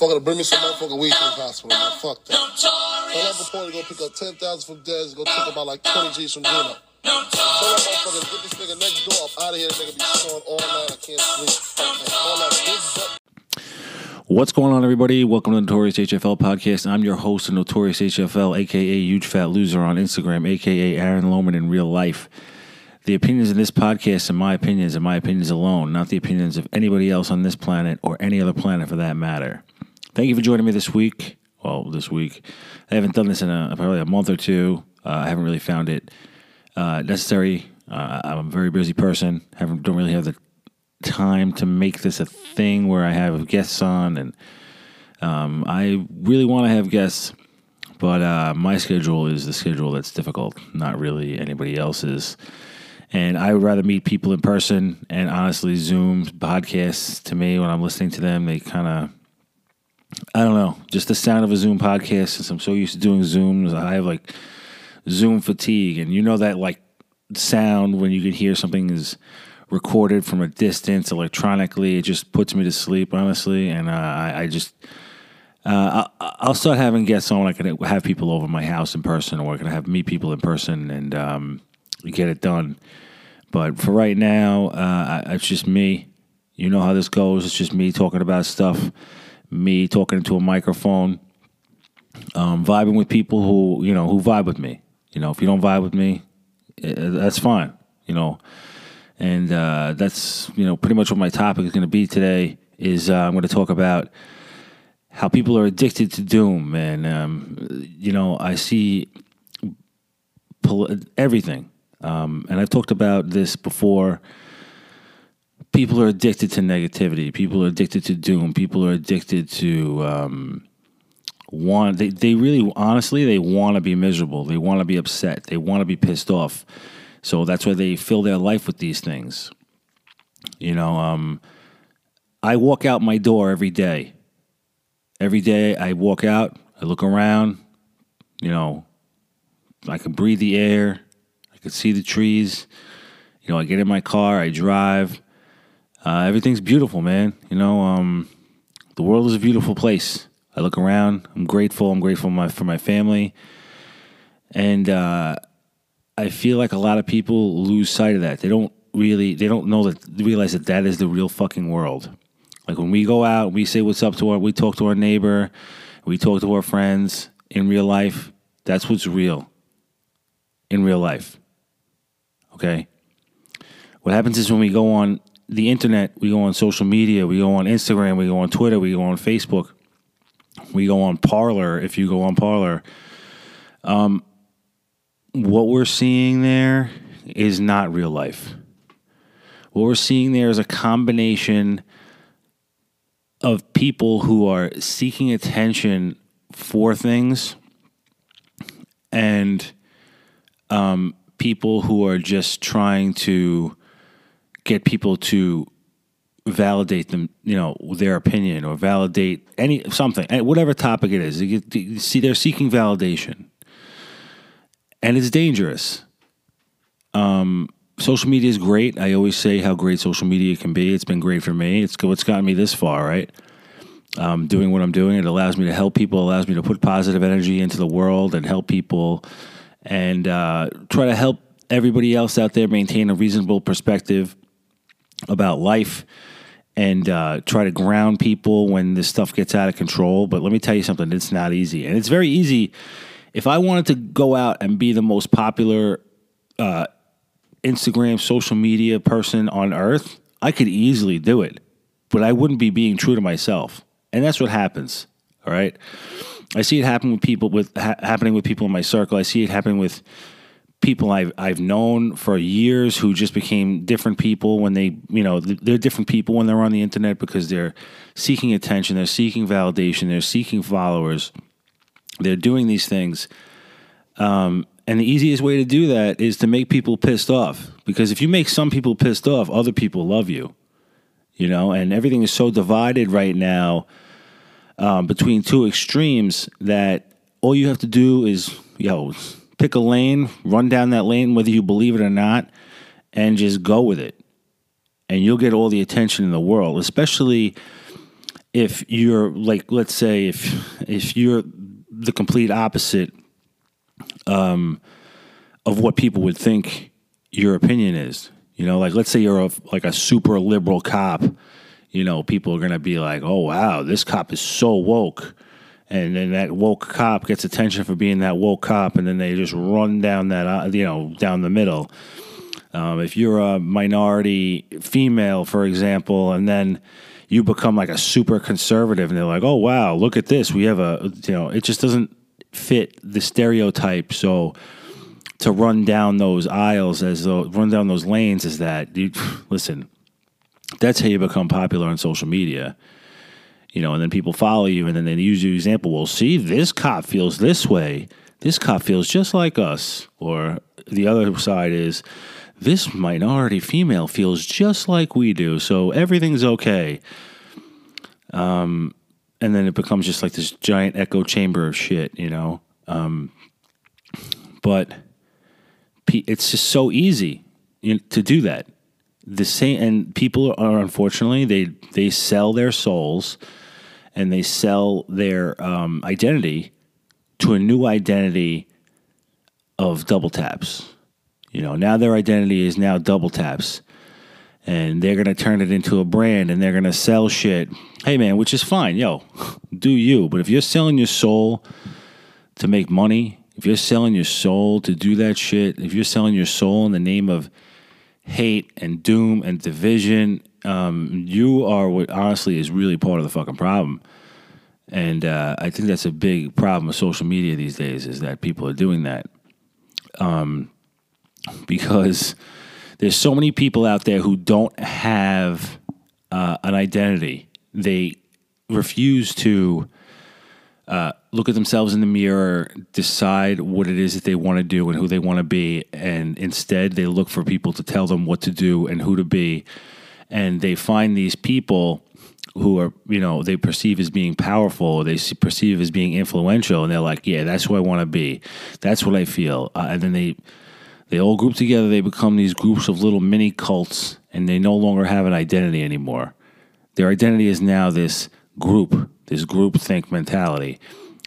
motherfucker to bring me some motherfucking weed to the hospital, man. Fuck that. Tell that before to go pick up 10,000 from Dez, go take about like 20 G's from Gino. Tell that motherfucker to get this nigga next door up out of here. This nigga be snoring all night. I can't sleep. And all that big butt What's going on, everybody? Welcome to the Notorious HFL podcast. I'm your host, the Notorious HFL, aka Huge Fat Loser on Instagram, aka Aaron Loman in real life. The opinions in this podcast are my opinions and my opinions alone, not the opinions of anybody else on this planet or any other planet for that matter. Thank you for joining me this week. Well, this week. I haven't done this in a, probably a month or two. Uh, I haven't really found it uh, necessary. Uh, I'm a very busy person. Haven't don't really have the time to make this a thing where I have guests on, and um, I really want to have guests, but uh, my schedule is the schedule that's difficult, not really anybody else's. And I would rather meet people in person. And honestly, Zoom podcasts to me, when I'm listening to them, they kind of, I don't know, just the sound of a Zoom podcast. Since I'm so used to doing Zooms, I have like Zoom fatigue, and you know that like sound when you can hear something is recorded from a distance electronically. It just puts me to sleep, honestly. And uh, I, I just, uh, I, I'll start having guests on. I can have people over my house in person, or I can have meet people in person and um, get it done. But for right now, uh, it's just me. You know how this goes. It's just me talking about stuff, me talking into a microphone, um, vibing with people who you know who vibe with me. You know, if you don't vibe with me, eh, that's fine. You know, and uh, that's you know pretty much what my topic is going to be today. Is uh, I'm going to talk about how people are addicted to doom, and um, you know I see everything, um, and I've talked about this before. People are addicted to negativity. People are addicted to doom. People are addicted to um, want. They they really honestly they want to be miserable. They want to be upset. They want to be pissed off. So that's why they fill their life with these things. You know, um, I walk out my door every day. Every day I walk out, I look around, you know, I can breathe the air, I can see the trees. You know, I get in my car, I drive. Uh, everything's beautiful, man. You know, um, the world is a beautiful place. I look around, I'm grateful. I'm grateful for my, for my family. And, uh, I feel like a lot of people lose sight of that. They don't really, they don't know that, realize that that is the real fucking world. Like when we go out, we say what's up to our, we talk to our neighbor, we talk to our friends in real life. That's what's real in real life. Okay? What happens is when we go on the internet, we go on social media, we go on Instagram, we go on Twitter, we go on Facebook, we go on Parler. If you go on Parler, what we're seeing there is not real life. What we're seeing there is a combination of people who are seeking attention for things and um, people who are just trying to get people to validate them, you know, their opinion or validate any something, eh, whatever topic it is. You you see, they're seeking validation and it's dangerous. Um, social media is great. I always say how great social media can be. It's been great for me. It's what's gotten me this far, right? Um, doing what I'm doing, it allows me to help people, allows me to put positive energy into the world and help people, and uh, try to help everybody else out there maintain a reasonable perspective about life and uh, try to ground people when this stuff gets out of control. But let me tell you something, it's not easy. And it's very easy. If I wanted to go out and be the most popular uh, Instagram social media person on earth, I could easily do it. But I wouldn't be being true to myself. And that's what happens. All right. I see it happen with people with ha- happening with people in my circle. I see it happening with people I've I've known for years who just became different people when they you know they're different people when they're on the internet because they're seeking attention, they're seeking validation, they're seeking followers, they're doing these things. Um, and the easiest way to do that is to make people pissed off because if you make some people pissed off, other people love you. You know, and everything is so divided right now um, between two extremes that all you have to do is, yo, pick a lane, run down that lane, whether you believe it or not, and just go with it. And you'll get all the attention in the world, especially if you're like, let's say, if if you're the complete opposite um, of what people would think your opinion is, you know, like let's say you're a, like a super liberal cop, you know, people are gonna be like, oh wow, this cop is so woke and then that woke cop gets attention for being that woke cop, and then they just run down that uh, you know down the middle. Um, if you're a minority female, for example, and then you become like a super conservative, and they're like, "Oh wow, look at this! We have a you know," it just doesn't fit the stereotype. So to run down those aisles as though run down those lanes is that you listen. That's how you become popular on social media you know, and then people follow you, and then they use your example. Well, see, this cop feels this way. This cop feels just like us. Or the other side is this minority female feels just like we do, so everything's okay. Um, and then it becomes just like this giant echo chamber of shit, you know. Um, but it's just so easy to do that. The same, and people are unfortunately they they sell their souls and they sell their um, identity to a new identity of double taps. You know, now their identity is now double taps. And they're going to turn it into a brand and they're going to sell shit. Hey, man, which is fine. Yo, do you. But if you're selling your soul to make money, if you're selling your soul to do that shit, if you're selling your soul in the name of hate and doom and division um, you are what honestly is really part of the fucking problem. And uh, I think that's a big problem with social media these days is that people are doing that. Um, because there's so many people out there who don't have uh, an identity. They refuse to uh, look at themselves in the mirror, decide what it is that they want to do and who they want to be, and instead they look for people to tell them what to do and who to be and they find these people who are you know they perceive as being powerful they perceive as being influential and they're like yeah that's who i want to be. That's what i feel. Uh, and then they they all group together they become these groups of little mini cults and they no longer have an identity anymore. Their identity is now this group this group think mentality.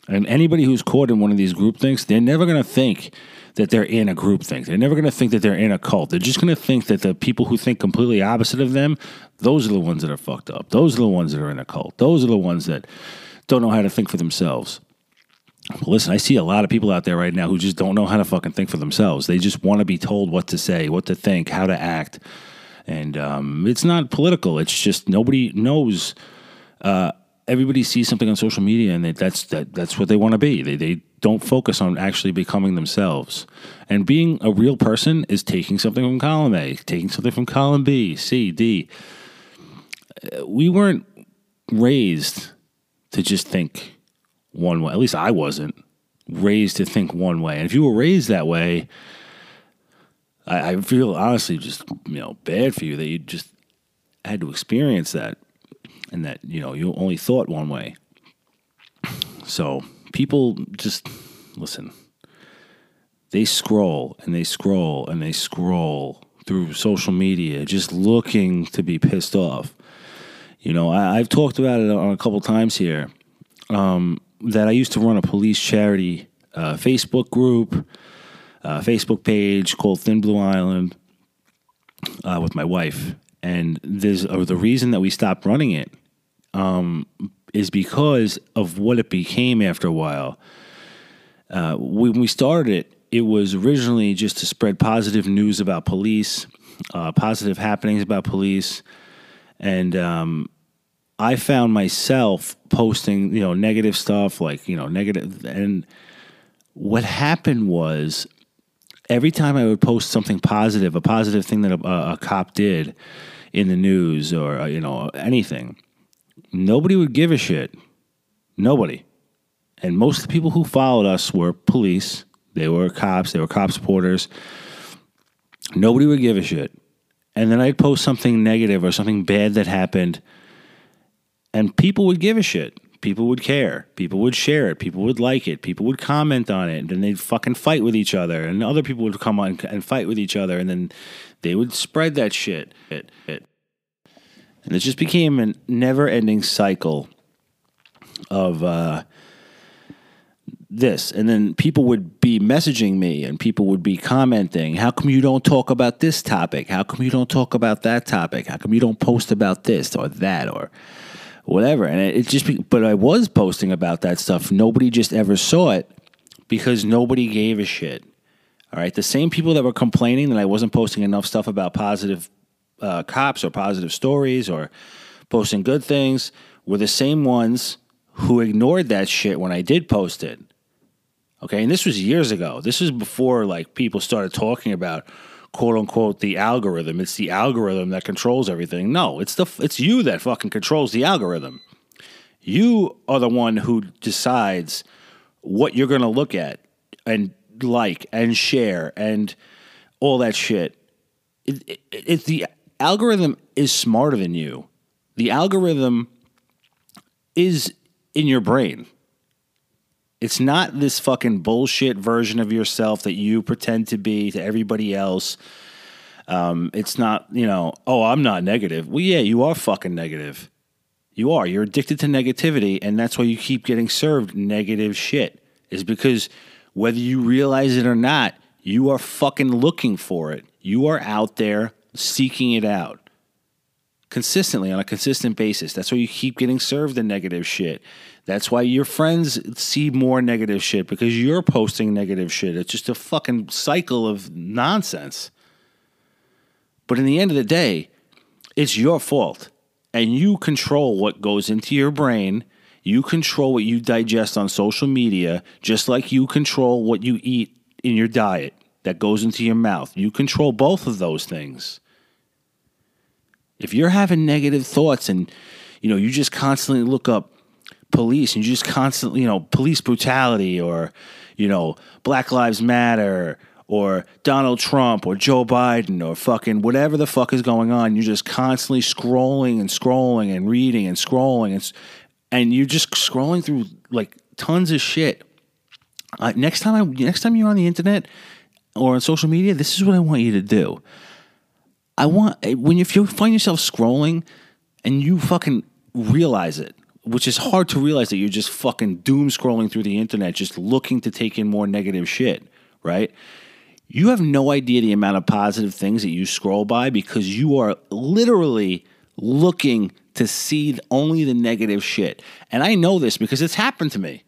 And anybody who's caught in one of these group thinks they're never going to think that they're in a group think. They're never going to think that they're in a cult. They're just going to think that the people who think completely opposite of them, those are the ones that are fucked up. Those are the ones that are in a cult. Those are the ones that don't know how to think for themselves. Listen, I see a lot of people out there right now who just don't know how to fucking think for themselves. They just want to be told what to say, what to think, how to act. And um, it's not political. It's just nobody knows. Uh, everybody sees something on social media and they, that's that, that's what they want to be. They they don't focus on actually becoming themselves. And being a real person is taking something from column A, taking something from column B, C, D. We weren't raised to just think one way. At least I wasn't raised to think one way. And if you were raised that way, I, I feel honestly just you know bad for you that you just had to experience that and that you know you only thought one way. So people just listen. They scroll and they scroll and they scroll through social media, just looking to be pissed off. You know, I, have talked about it on a couple times here. Um, that I used to run a police charity uh, Facebook group, uh, Facebook page called Thin Blue Island uh, with my wife, and there's uh, the reason that we stopped running it um, is because of what it became after a while. Uh, when we started it, it was originally just to spread positive news about police, uh, positive happenings about police, and um, I found myself posting, you know, negative stuff like you know negative. And what happened was every time I would post something positive, a positive thing that a, a cop did in the news or uh, you know anything nobody would give a shit. Nobody. And most of the people who followed us were police. They were cops. They were cop supporters. Nobody would give a shit. And then I'd post something negative or something bad that happened, and people would give a shit. People would care. People would share it. People would like it. People would comment on it. And then they'd fucking fight with each other. And other people would come on and fight with each other. And then they would spread that shit. It, it. And it just became a never ending cycle of uh, this. And then people would be messaging me and people would be commenting, How come you don't talk about this topic? How come you don't talk about that topic? How come you don't post about this or that or whatever? And it, just, be, but I was posting about that stuff. Nobody just ever saw it because nobody gave a shit. All right. The same people that were complaining that I wasn't posting enough stuff about positive uh, cops or positive stories or posting good things were the same ones who ignored that shit when I did post it. Okay, and this was years ago. This was before like people started talking about quote unquote the algorithm. It's the algorithm that controls everything. No, it's the it's you that fucking controls the algorithm. You are the one who decides what you're going to look at and like and share and all that shit. It, it, it, the algorithm is smarter than you. The algorithm is in your brain. It's not this fucking bullshit version of yourself that you pretend to be to everybody else. Um, it's not, you know, oh, I'm not negative. Well, yeah, you are fucking negative. You are. You're addicted to negativity, and that's why you keep getting served negative shit. Is because whether you realize it or not, you are fucking looking for it. You are out there seeking it out consistently on a consistent basis. That's why you keep getting served the negative shit. That's why your friends see more negative shit because you're posting negative shit. It's just a fucking cycle of nonsense. But in the end of the day, it's your fault. And you control what goes into your brain. You control what you digest on social media, just like you control what you eat in your diet that goes into your mouth. You control both of those things. If you're having negative thoughts and you know, you just constantly look up police and you just constantly, you know, police brutality or, you know, Black Lives Matter or Donald Trump or Joe Biden or fucking whatever the fuck is going on, you're just constantly scrolling and scrolling and reading and scrolling and and you're just scrolling through like tons of shit. Uh, next time I next time you're on the internet or on social media, this is what I want you to do. I want eh, when if you find yourself scrolling and you fucking realize it, which is hard to realize that you're just fucking doom scrolling through the internet, just looking to take in more negative shit, right? You have no idea the amount of positive things that you scroll by because you are literally looking to see only the negative shit. And I know this because it's happened to me.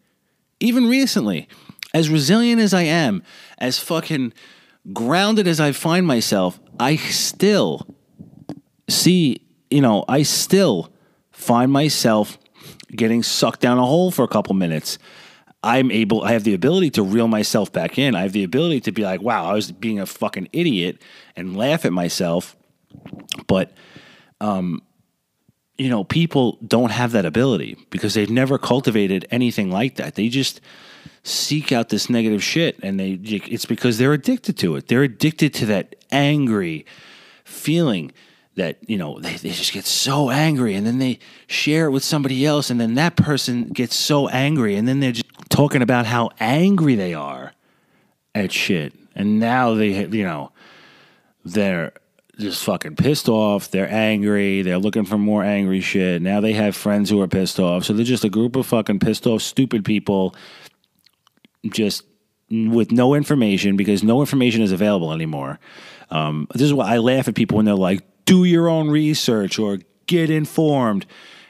Even recently, as resilient as I am, as fucking grounded as I find myself, I still see, you know, I still find myself getting sucked down a hole for a couple minutes. I'm able, I have the ability to reel myself back in. I have the ability to be like, wow, I was being a fucking idiot and laugh at myself. But, um, you know, people don't have that ability because they've never cultivated anything like that. They just seek out this negative shit and they, it's because they're addicted to it. They're addicted to that angry feeling that you know they, they just get so angry and then they share it with somebody else and then that person gets so angry and then they're just talking about how angry they are at shit and now they you know they're just fucking pissed off they're angry they're looking for more angry shit now they have friends who are pissed off so they're just a group of fucking pissed off stupid people just with no information because no information is available anymore um, this is why I laugh at people when they're like, do your own research or get informed.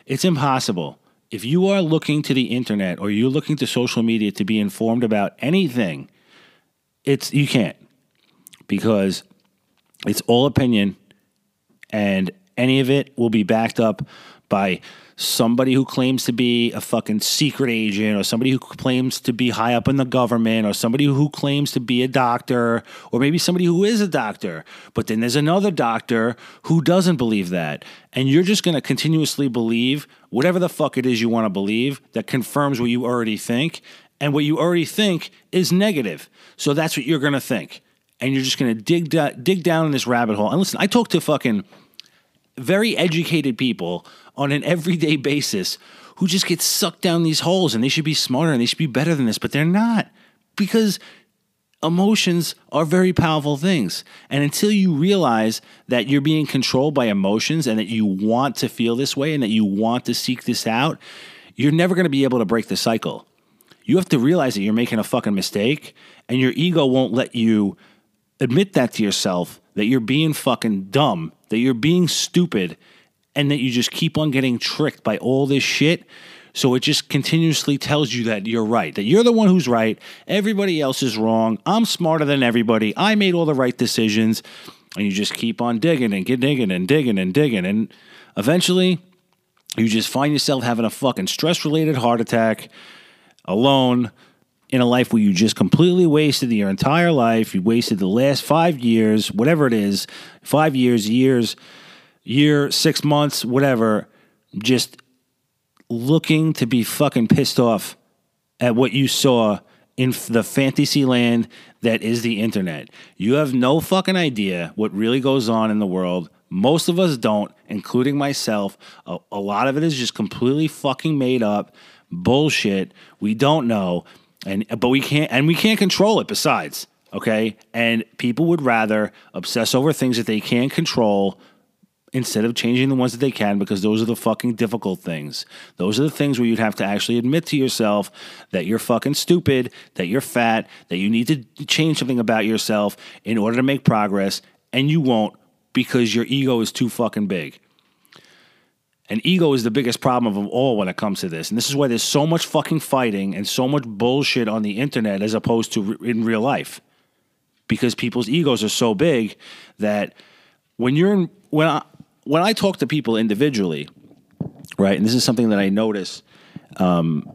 It's impossible. If you are looking to the internet or you're looking to social media to be informed about anything, it's you can't because it's all opinion and any of it will be backed up by somebody who claims to be a fucking secret agent or somebody who claims to be high up in the government or somebody who claims to be a doctor or maybe somebody who is a doctor. But then there's another doctor who doesn't believe that. And you're just going to continuously believe whatever the fuck it is you want to believe that confirms what you already think. And what you already think is negative. So that's what you're going to think. And you're just going to dig, da- dig down in this rabbit hole. And listen, I talk to fucking very educated people on an everyday basis who just get sucked down these holes and they should be smarter and they should be better than this, but they're not because emotions are very powerful things. And until you realize that you're being controlled by emotions and that you want to feel this way and that you want to seek this out, you're never going to be able to break the cycle. You have to realize that you're making a fucking mistake, and your ego won't let you admit that to yourself that you're being fucking dumb, that you're being stupid, and that you just keep on getting tricked by all this shit. So it just continuously tells you that you're right, that you're the one who's right, everybody else is wrong. I'm smarter than everybody. I made all the right decisions. And you just keep on digging and get digging and digging and digging. And eventually, you just find yourself having a fucking stress related heart attack alone in a life where you just completely wasted your entire life. You wasted the last five years, whatever it is, five years, years, year, six months, whatever, just looking to be fucking pissed off at what you saw in the fantasy land that is the internet. You have no fucking idea what really goes on in the world. Most of us don't, including myself. A, a lot of it is just completely fucking made up bullshit. We don't know, and uh, but we can't, and we can't control it. Besides, okay, and people would rather obsess over things that they can't control instead of changing the ones that they can because those are the fucking difficult things. Those are the things where you'd have to actually admit to yourself that you're fucking stupid, that you're fat, that you need to change something about yourself in order to make progress, and you won't because your ego is too fucking big. And ego is the biggest problem of all when it comes to this. And this is why there's so much fucking fighting and so much bullshit on the internet as opposed to in real life. Because people's egos are so big that when you're in, when I, when I talk to people individually, right, and this is something that I notice um,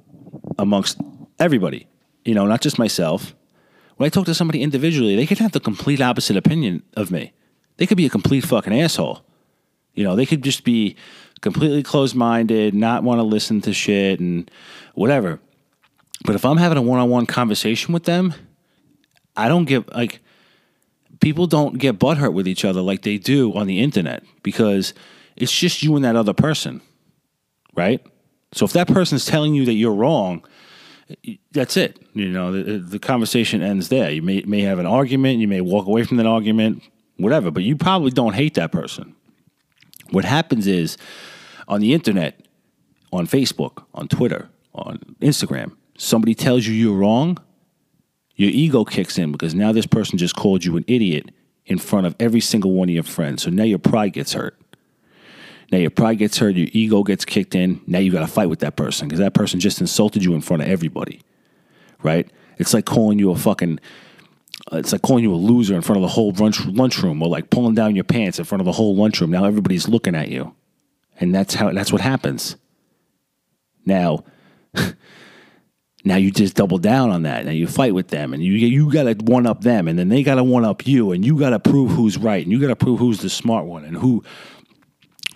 amongst everybody, you know, not just myself. When I talk to somebody individually, they could have the complete opposite opinion of me. They could be a complete fucking asshole. You know, they could just be completely closed minded, not want to listen to shit and whatever. But if I'm having a one on one conversation with them, I don't get like people don't get butthurt with each other like they do on the internet because it's just you and that other person, right? So if that person's telling you that you're wrong, that's it. You know, the, the conversation ends there. You may may have an argument, you may walk away from that argument, whatever, but you probably don't hate that person. What happens is on the internet, on Facebook, on Twitter, on Instagram, somebody tells you you're wrong, your ego kicks in because now this person just called you an idiot in front of every single one of your friends. So now your pride gets hurt. Now your pride gets hurt, your ego gets kicked in. Now you got to fight with that person because that person just insulted you in front of everybody. Right? It's like calling you a fucking it's like calling you a loser in front of the whole lunch lunchroom or like pulling down your pants in front of the whole lunchroom. Now everybody's looking at you. And that's how that's what happens. Now now you just double down on that. Now you fight with them and you you got to one up them and then they got to one up you and you got to prove who's right and you got to prove who's the smart one and who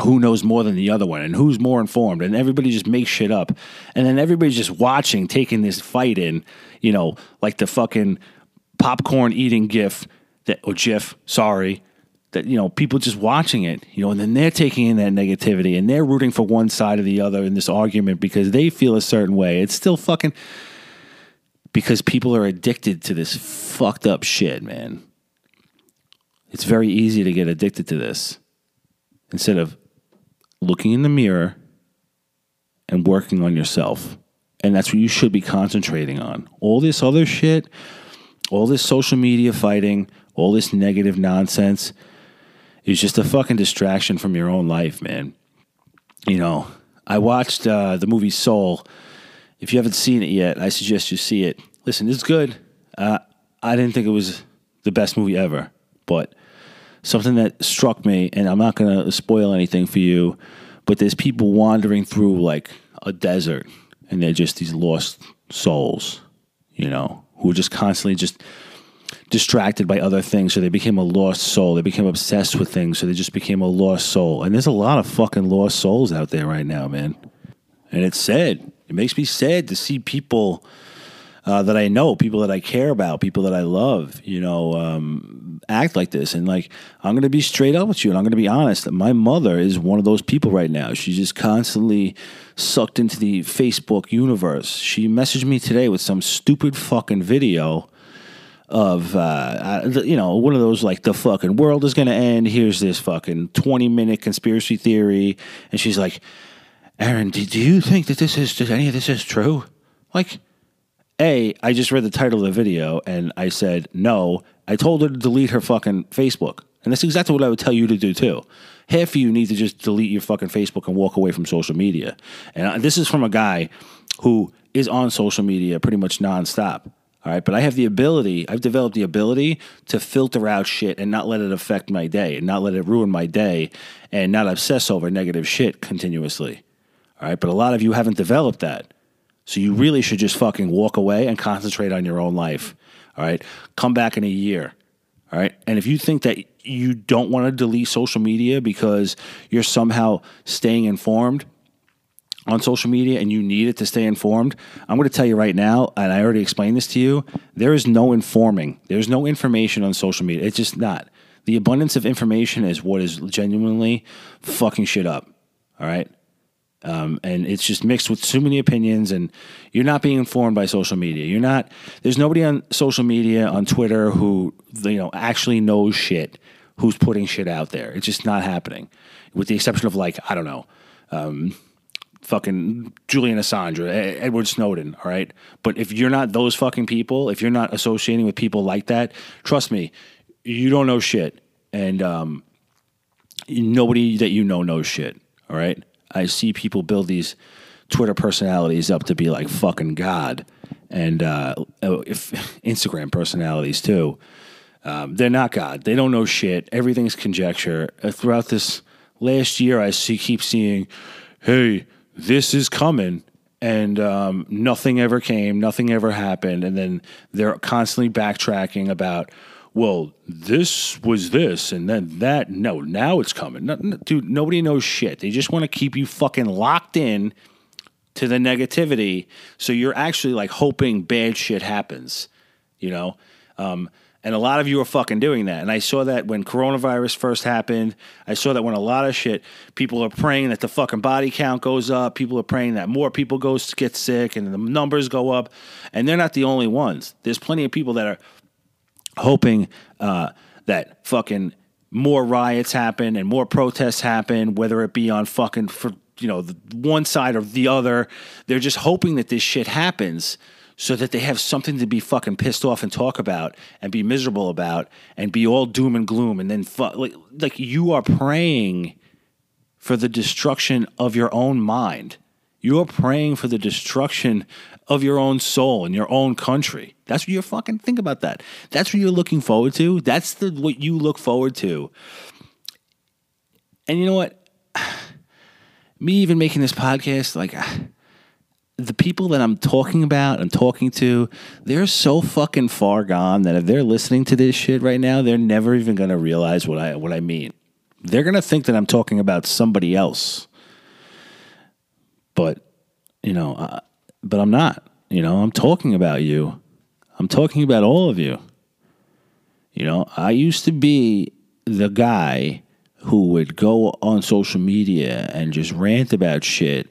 who knows more than the other one and who's more informed and everybody just makes shit up and then everybody's just watching taking this fight in you know like the fucking popcorn eating gif that oh, or gif sorry that you know people just watching it you know and then they're taking in that negativity and they're rooting for one side or the other in this argument because they feel a certain way. It's still fucking because people are addicted to this fucked up shit man. It's very easy to get addicted to this instead of looking in the mirror and working on yourself. And that's what you should be concentrating on. All this other shit all this social media fighting all this negative nonsense is just a fucking distraction from your own life, man. You know, I watched uh, the movie Soul. If you haven't seen it yet, I suggest you see it. Listen, it's good. Uh, I didn't think it was the best movie ever, but something that struck me, and I'm not going to spoil anything for you, but there's people wandering through like a desert, and they're just these lost souls, you know, who are just constantly just distracted by other things, so they became a lost soul. They became obsessed with things, so they just became a lost soul. And there's a lot of fucking lost souls out there right now, man. And it's sad. It makes me sad to see people uh, that I know, people that I care about, people that I love, you know, um, act like this. And like, I'm going to be straight up with you and I'm going to be honest. My mother is one of those people right now. She's just constantly sucked into the Facebook universe. She messaged me today with some stupid fucking video of uh, you know one of those like the fucking world is going to end here's this fucking 20 minute conspiracy theory and she's like Aaron, do, do you think that this is, does any of this is true? Like, A, I just read the title of the video and I said, no. I told her to delete her fucking Facebook. And that's exactly what I would tell you to do too. Half of you need to just delete your fucking Facebook and walk away from social media. And this is from a guy who is on social media pretty much nonstop. All right. But I have the ability, I've developed the ability to filter out shit and not let it affect my day and not let it ruin my day and not obsess over negative shit continuously. All right. But a lot of you haven't developed that. So you really should just fucking walk away and concentrate on your own life. All right. Come back in a year. All right. And if you think that you don't want to delete social media because you're somehow staying informed on social media and you need it to stay informed, I'm going to tell you right now, and I already explained this to you, there is no informing. There's no information on social media. It's just not. The abundance of information is what is genuinely fucking shit up. All right. Um, and it's just mixed with too many opinions, and you're not being informed by social media. You're not. There's nobody on social media on Twitter who you know actually knows shit. Who's putting shit out there? It's just not happening, with the exception of like I don't know, um, fucking Julian Assange, or Edward Snowden. All right, but if you're not those fucking people, if you're not associating with people like that, trust me, you don't know shit, and um, nobody that you know knows shit. All right. I see people build these Twitter personalities up to be like fucking God, and uh, if Instagram personalities too. Um, they're not God. They don't know shit. Everything's conjecture. Uh, throughout this last year, I see keep seeing, hey, this is coming. And um, nothing ever came, nothing ever happened. And then they're constantly backtracking about, well, this was this, and then that. No, now it's coming. No, no, dude, nobody knows shit. They just want to keep you fucking locked in to the negativity. So you're actually like hoping bad shit happens, you know? Um, and a lot of you are fucking doing that. And I saw that when coronavirus first happened. I saw that when a lot of shit, people are praying that the fucking body count goes up. People are praying that more people goes to get sick and the numbers go up. And they're not the only ones. There's plenty of people that are hoping uh, that fucking more riots happen and more protests happen, whether it be on fucking for you know the one side or the other. They're just hoping that this shit happens so that they have something to be fucking pissed off and talk about and be miserable about and be all doom and gloom and then fu- like like you are praying for the destruction of your own mind. You are praying for the destruction of your own soul and your own country. That's what you're fucking think about that. That's what you're looking forward to. That's the what you look forward to. And you know what? Me even making this podcast, like ah, the people that I'm talking about and talking to, they're so fucking far gone that if they're listening to this shit right now, they're never even gonna realize what I what I mean. They're gonna think that I'm talking about somebody else, but you know, but I'm not. You know, I'm talking about you. I'm talking about all of you. You know, I used to be the guy who would go on social media and just rant about shit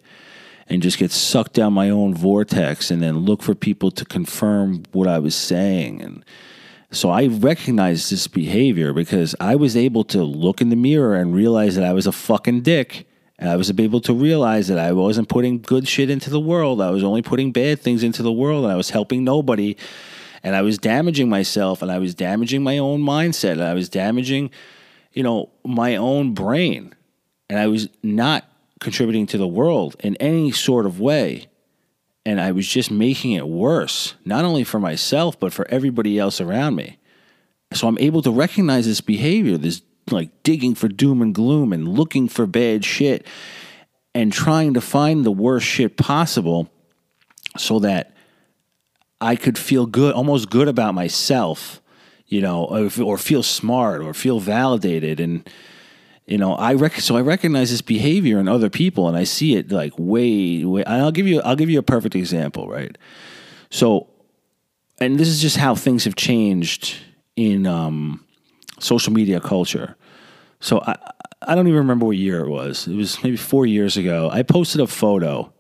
and just get sucked down my own vortex and then look for people to confirm what I was saying. And so I recognized this behavior because I was able to look in the mirror and realize that I was a fucking dick. And I was able to realize that I wasn't putting good shit into the world. I was only putting bad things into the world and I was helping nobody. And I was damaging myself and I was damaging my own mindset. And I was damaging, you know, my own brain. And I was not contributing to the world in any sort of way. And I was just making it worse, not only for myself, but for everybody else around me. So I'm able to recognize this behavior, this like digging for doom and gloom and looking for bad shit and trying to find the worst shit possible so that I could feel good, almost good about myself, you know, or, feel smart or feel validated. And, you know, I rec- so I recognize this behavior in other people, and I see it like way, way. And I'll give you, I'll give you a perfect example, right? So, and this is just how things have changed in um, social media culture. So I, I don't even remember what year it was. It was maybe four years ago. I posted a photo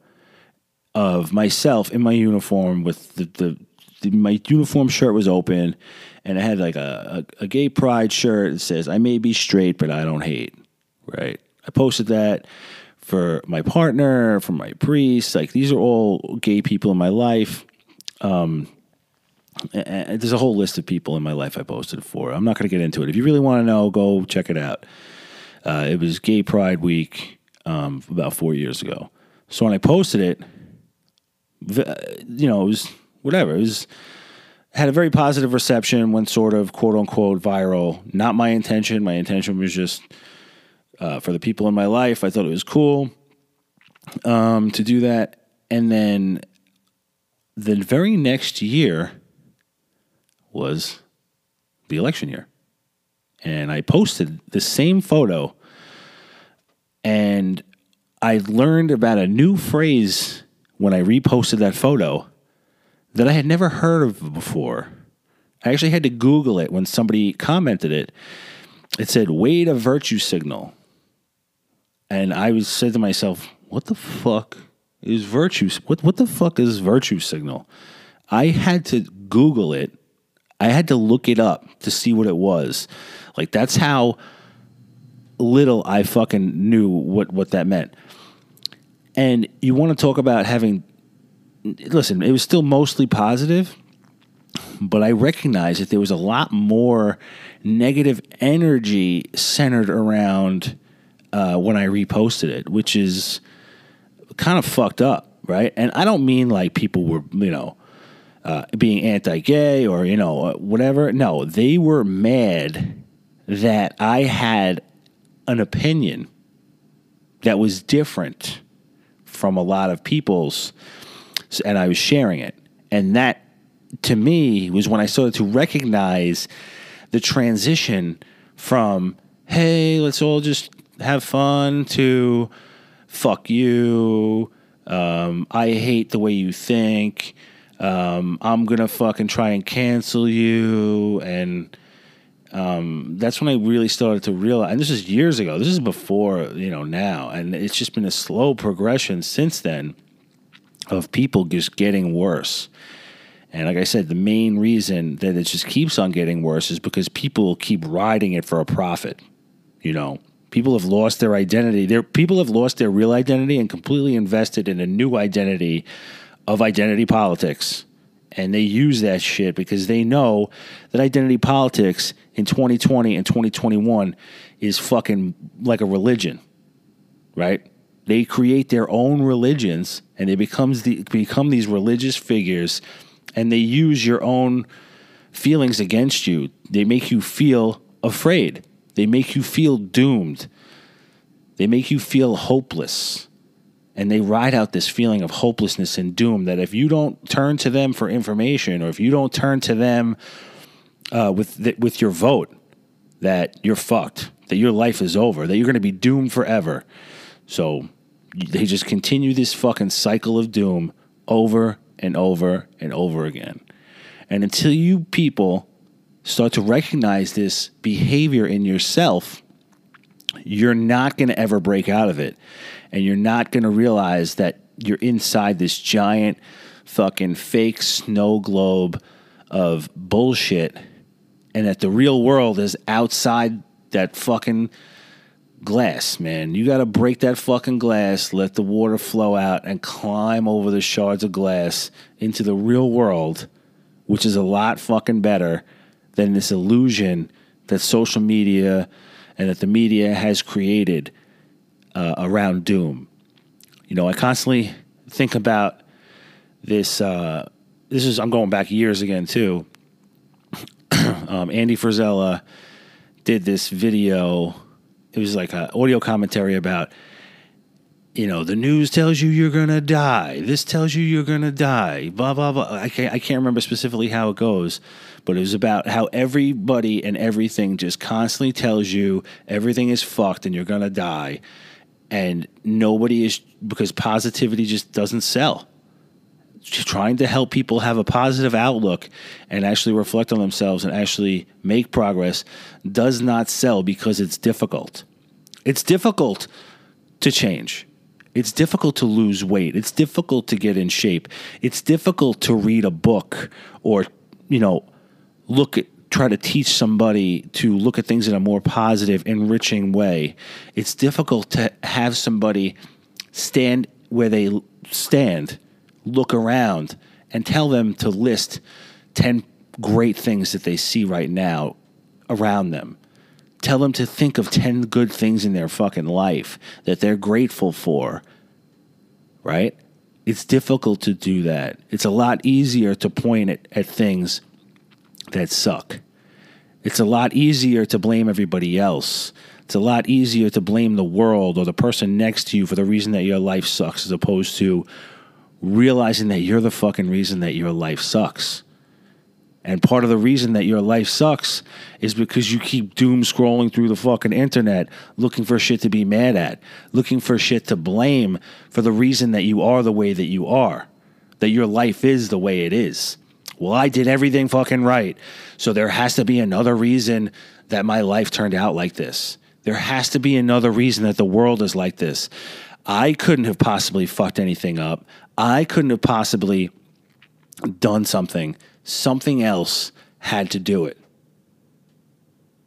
of myself in my uniform with the, the, the my uniform shirt was open, and I had like a, a, a gay pride shirt that says "I may be straight, but I don't hate." Right. I posted that for my partner, for my priest. Like these are all gay people in my life. Um, and there's a whole list of people in my life I posted for. I'm not going to get into it. If you really want to know, go check it out. Uh, it was Gay Pride Week um, about four years ago. So when I posted it, you know, it was whatever. It was had a very positive reception, went sort of quote unquote viral. Not my intention. My intention was just uh, for the people in my life. I thought it was cool um, to do that. And then the very next year was the election year. And I posted the same photo and I learned about a new phrase when I reposted that photo that I had never heard of before. I actually had to Google it when somebody commented it. It said, wait a virtue signal. And I was said to myself, what the fuck is virtue? What, what the fuck is virtue signal? I had to Google it. I had to look it up to see what it was. Like, that's how little I fucking knew what, what that meant. And you want to talk about having, listen, it was still mostly positive, but I recognized that there was a lot more negative energy centered around uh, when I reposted it, which is kind of fucked up, right? And I don't mean like people were, you know, uh, being anti gay or, you know, uh, whatever. No, they were mad that I had an opinion that was different from a lot of people's, and I was sharing it. And that, to me, was when I started to recognize the transition from, hey, let's all just have fun, to fuck you, um, I hate the way you think, um, I'm gonna fucking try and cancel you, and um, that's when I really started to realize, and this is years ago. This is before you know now, and it's just been a slow progression since then of people just getting worse. And like I said, the main reason that it just keeps on getting worse is because people keep riding it for a profit. You know, people have lost their identity. Their people have lost their real identity and completely invested in a new identity of identity politics and they use that shit because they know that identity politics in 2020 and 2021 is fucking like a religion, right? They create their own religions and they becomes the become these religious figures and they use your own feelings against you. They make you feel afraid. They make you feel doomed. They make you feel hopeless and they ride out this feeling of hopelessness and doom that if you don't turn to them for information or if you don't turn to them uh, with the, with your vote that you're fucked that your life is over that you're going to be doomed forever so they just continue this fucking cycle of doom over and over and over again. And until you people start to recognize this behavior in yourself you're not going to ever break out of it. And you're not going to realize that you're inside this giant fucking fake snow globe of bullshit and that the real world is outside that fucking glass, man. You got to break that fucking glass, let the water flow out, and climb over the shards of glass into the real world, which is a lot fucking better than this illusion that social media and that the media has created uh, around Doom. You know, I constantly think about this. Uh, this is I'm going back years again too. um, Andy Frisella did this video. It was like an audio commentary about, you know, the news tells you you're gonna die. This tells you you're gonna die. Blah blah blah. I can't I can't remember specifically how it goes, but it was about how everybody and everything just constantly tells you everything is fucked and you're gonna die and nobody is because positivity just doesn't sell. Trying to help people have a positive outlook and actually reflect on themselves and actually make progress does not sell because it's difficult. It's difficult to change. It's difficult to lose weight. It's difficult to get in shape. It's difficult to read a book or, you know, look at try to teach somebody to look at things in a more positive, enriching way. It's difficult to have somebody stand where they stand, look around, and tell them to list 10 great things that they see right now around them. Tell them to think of 10 good things in their fucking life that they're grateful for, right? It's difficult to do that. It's a lot easier to point at, at things that suck. It's a lot easier to blame everybody else. It's a lot easier to blame the world or the person next to you for the reason that your life sucks as opposed to realizing that you're the fucking reason that your life sucks. And part of the reason that your life sucks is because you keep doom scrolling through the fucking internet looking for shit to be mad at, looking for shit to blame for the reason that you are the way that you are, that your life is the way it is. Well, I did everything fucking right. So there has to be another reason that my life turned out like this. There has to be another reason that the world is like this. I couldn't have possibly fucked anything up. I couldn't have possibly done something. Something else had to do it.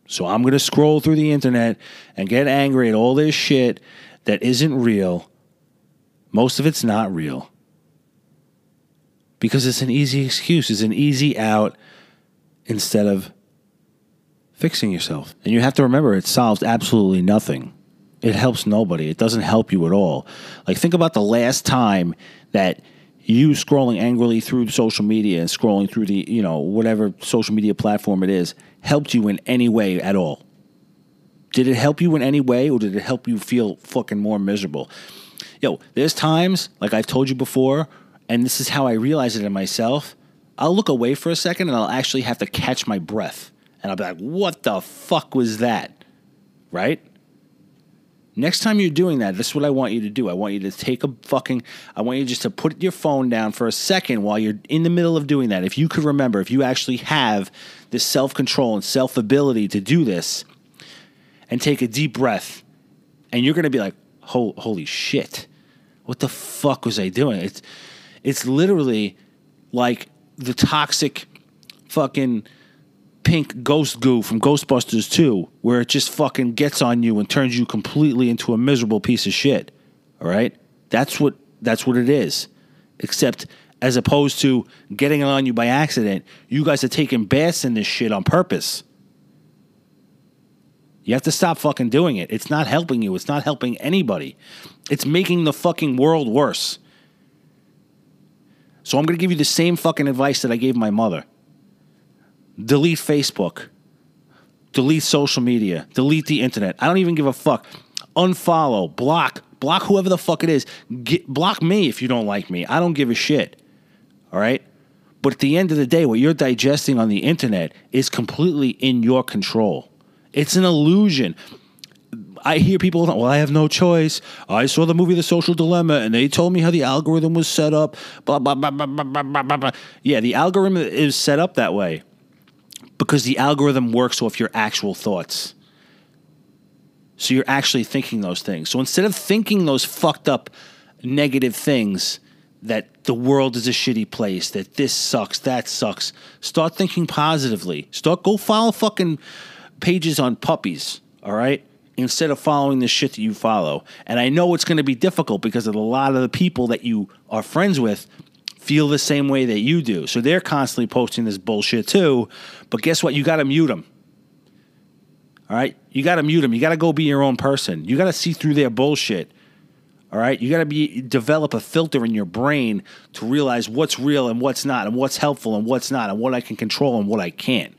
So I'm going to scroll through the internet and get angry at all this shit that isn't real. Most of it's not real. Because it's an easy excuse, it's an easy out instead of fixing yourself. And you have to remember it solves absolutely nothing. It helps nobody. It doesn't help you at all. Like think about the last time that you scrolling angrily through social media and scrolling through the, you know, whatever social media platform it is helped you in any way at all. Did it help you in any way or did it help you feel fucking more miserable? Yo, there's times, like I've told you before, and this is how I realize it in myself. I'll look away for a second and I'll actually have to catch my breath. And I'll be like, what the fuck was that? Right? Next time you're doing that, this is what I want you to do. I want you to take a fucking, I want you just to put your phone down for a second while you're in the middle of doing that. If you could remember, if you actually have this self control and self ability to do this, and take a deep breath, and you're going to be like, holy shit, what the fuck was I doing? It's, it's literally like the toxic fucking pink ghost goo from Ghostbusters 2, where it just fucking gets on you and turns you completely into a miserable piece of shit. All right? That's what that's what it is. Except as opposed to getting it on you by accident, you guys are taking baths in this shit on purpose. You have to stop fucking doing it. It's not helping you. It's not helping anybody. It's making the fucking world worse. So I'm going to give you the same fucking advice that I gave my mother. Delete Facebook. Delete social media. Delete the internet. I don't even give a fuck. Unfollow, block, block whoever the fuck it is. Get, block me if you don't like me. I don't give a shit. All right? But at the end of the day, what you're digesting on the internet is completely in your control. It's an illusion. I hear people, well, I have no choice. I saw the movie The Social Dilemma and they told me how the algorithm was set up. Blah, blah, blah, blah, blah, blah, blah, blah. Yeah, the algorithm is set up that way because the algorithm works off your actual thoughts. So you're actually thinking those things. So instead of thinking those fucked up negative things that the world is a shitty place, that this sucks, that sucks, start thinking positively. Start go follow fucking pages on puppies, all right? Instead of following the shit that you follow. And I know it's going to be difficult because of a lot of the people that you are friends with feel the same way that you do. So they're constantly posting this bullshit too. But guess what? You got to mute them. All right? You got to mute them. You got to go be your own person. You got to see through their bullshit. All right? You got to be develop a filter in your brain to realize what's real and what's not and what's helpful and what's not and what I can control and what I can't.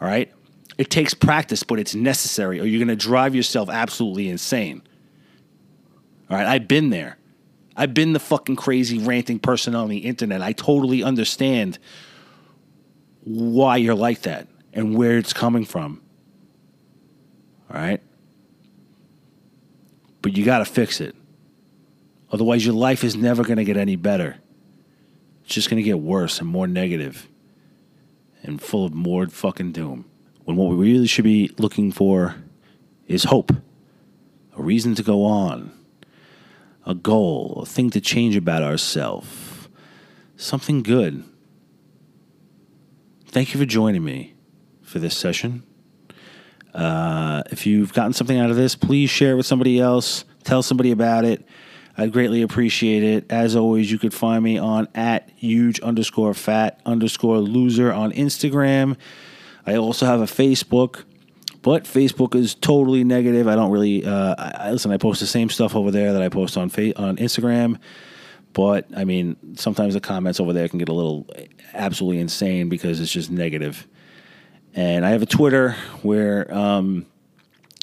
All right? It takes practice, but it's necessary, or you're going to drive yourself absolutely insane. All right, I've been there. I've been the fucking crazy ranting person on the internet. I totally understand why you're like that and where it's coming from. All right? But you got to fix it. Otherwise, your life is never going to get any better. It's just going to get worse and more negative and full of more fucking doom when what we really should be looking for is hope, a reason to go on, a goal, a thing to change about ourselves, something good. Thank you for joining me for this session. Uh, if you've gotten something out of this, please share it with somebody else. Tell somebody about it. I'd greatly appreciate it. As always, you could find me on at huge underscore fat underscore loser on Instagram. I also have a Facebook, but Facebook is totally negative. I don't really uh, I, listen. I post the same stuff over there that I post on fa- on Instagram. But I mean, sometimes the comments over there can get a little absolutely insane because it's just negative. And I have a Twitter where um,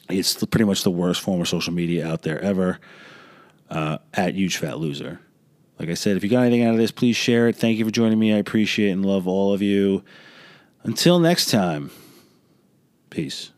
it's pretty much the worst form of social media out there ever. Uh, at huge fat loser. Like I said, if you got anything out of this, please share it. Thank you for joining me. I appreciate and love all of you. Until next time, peace.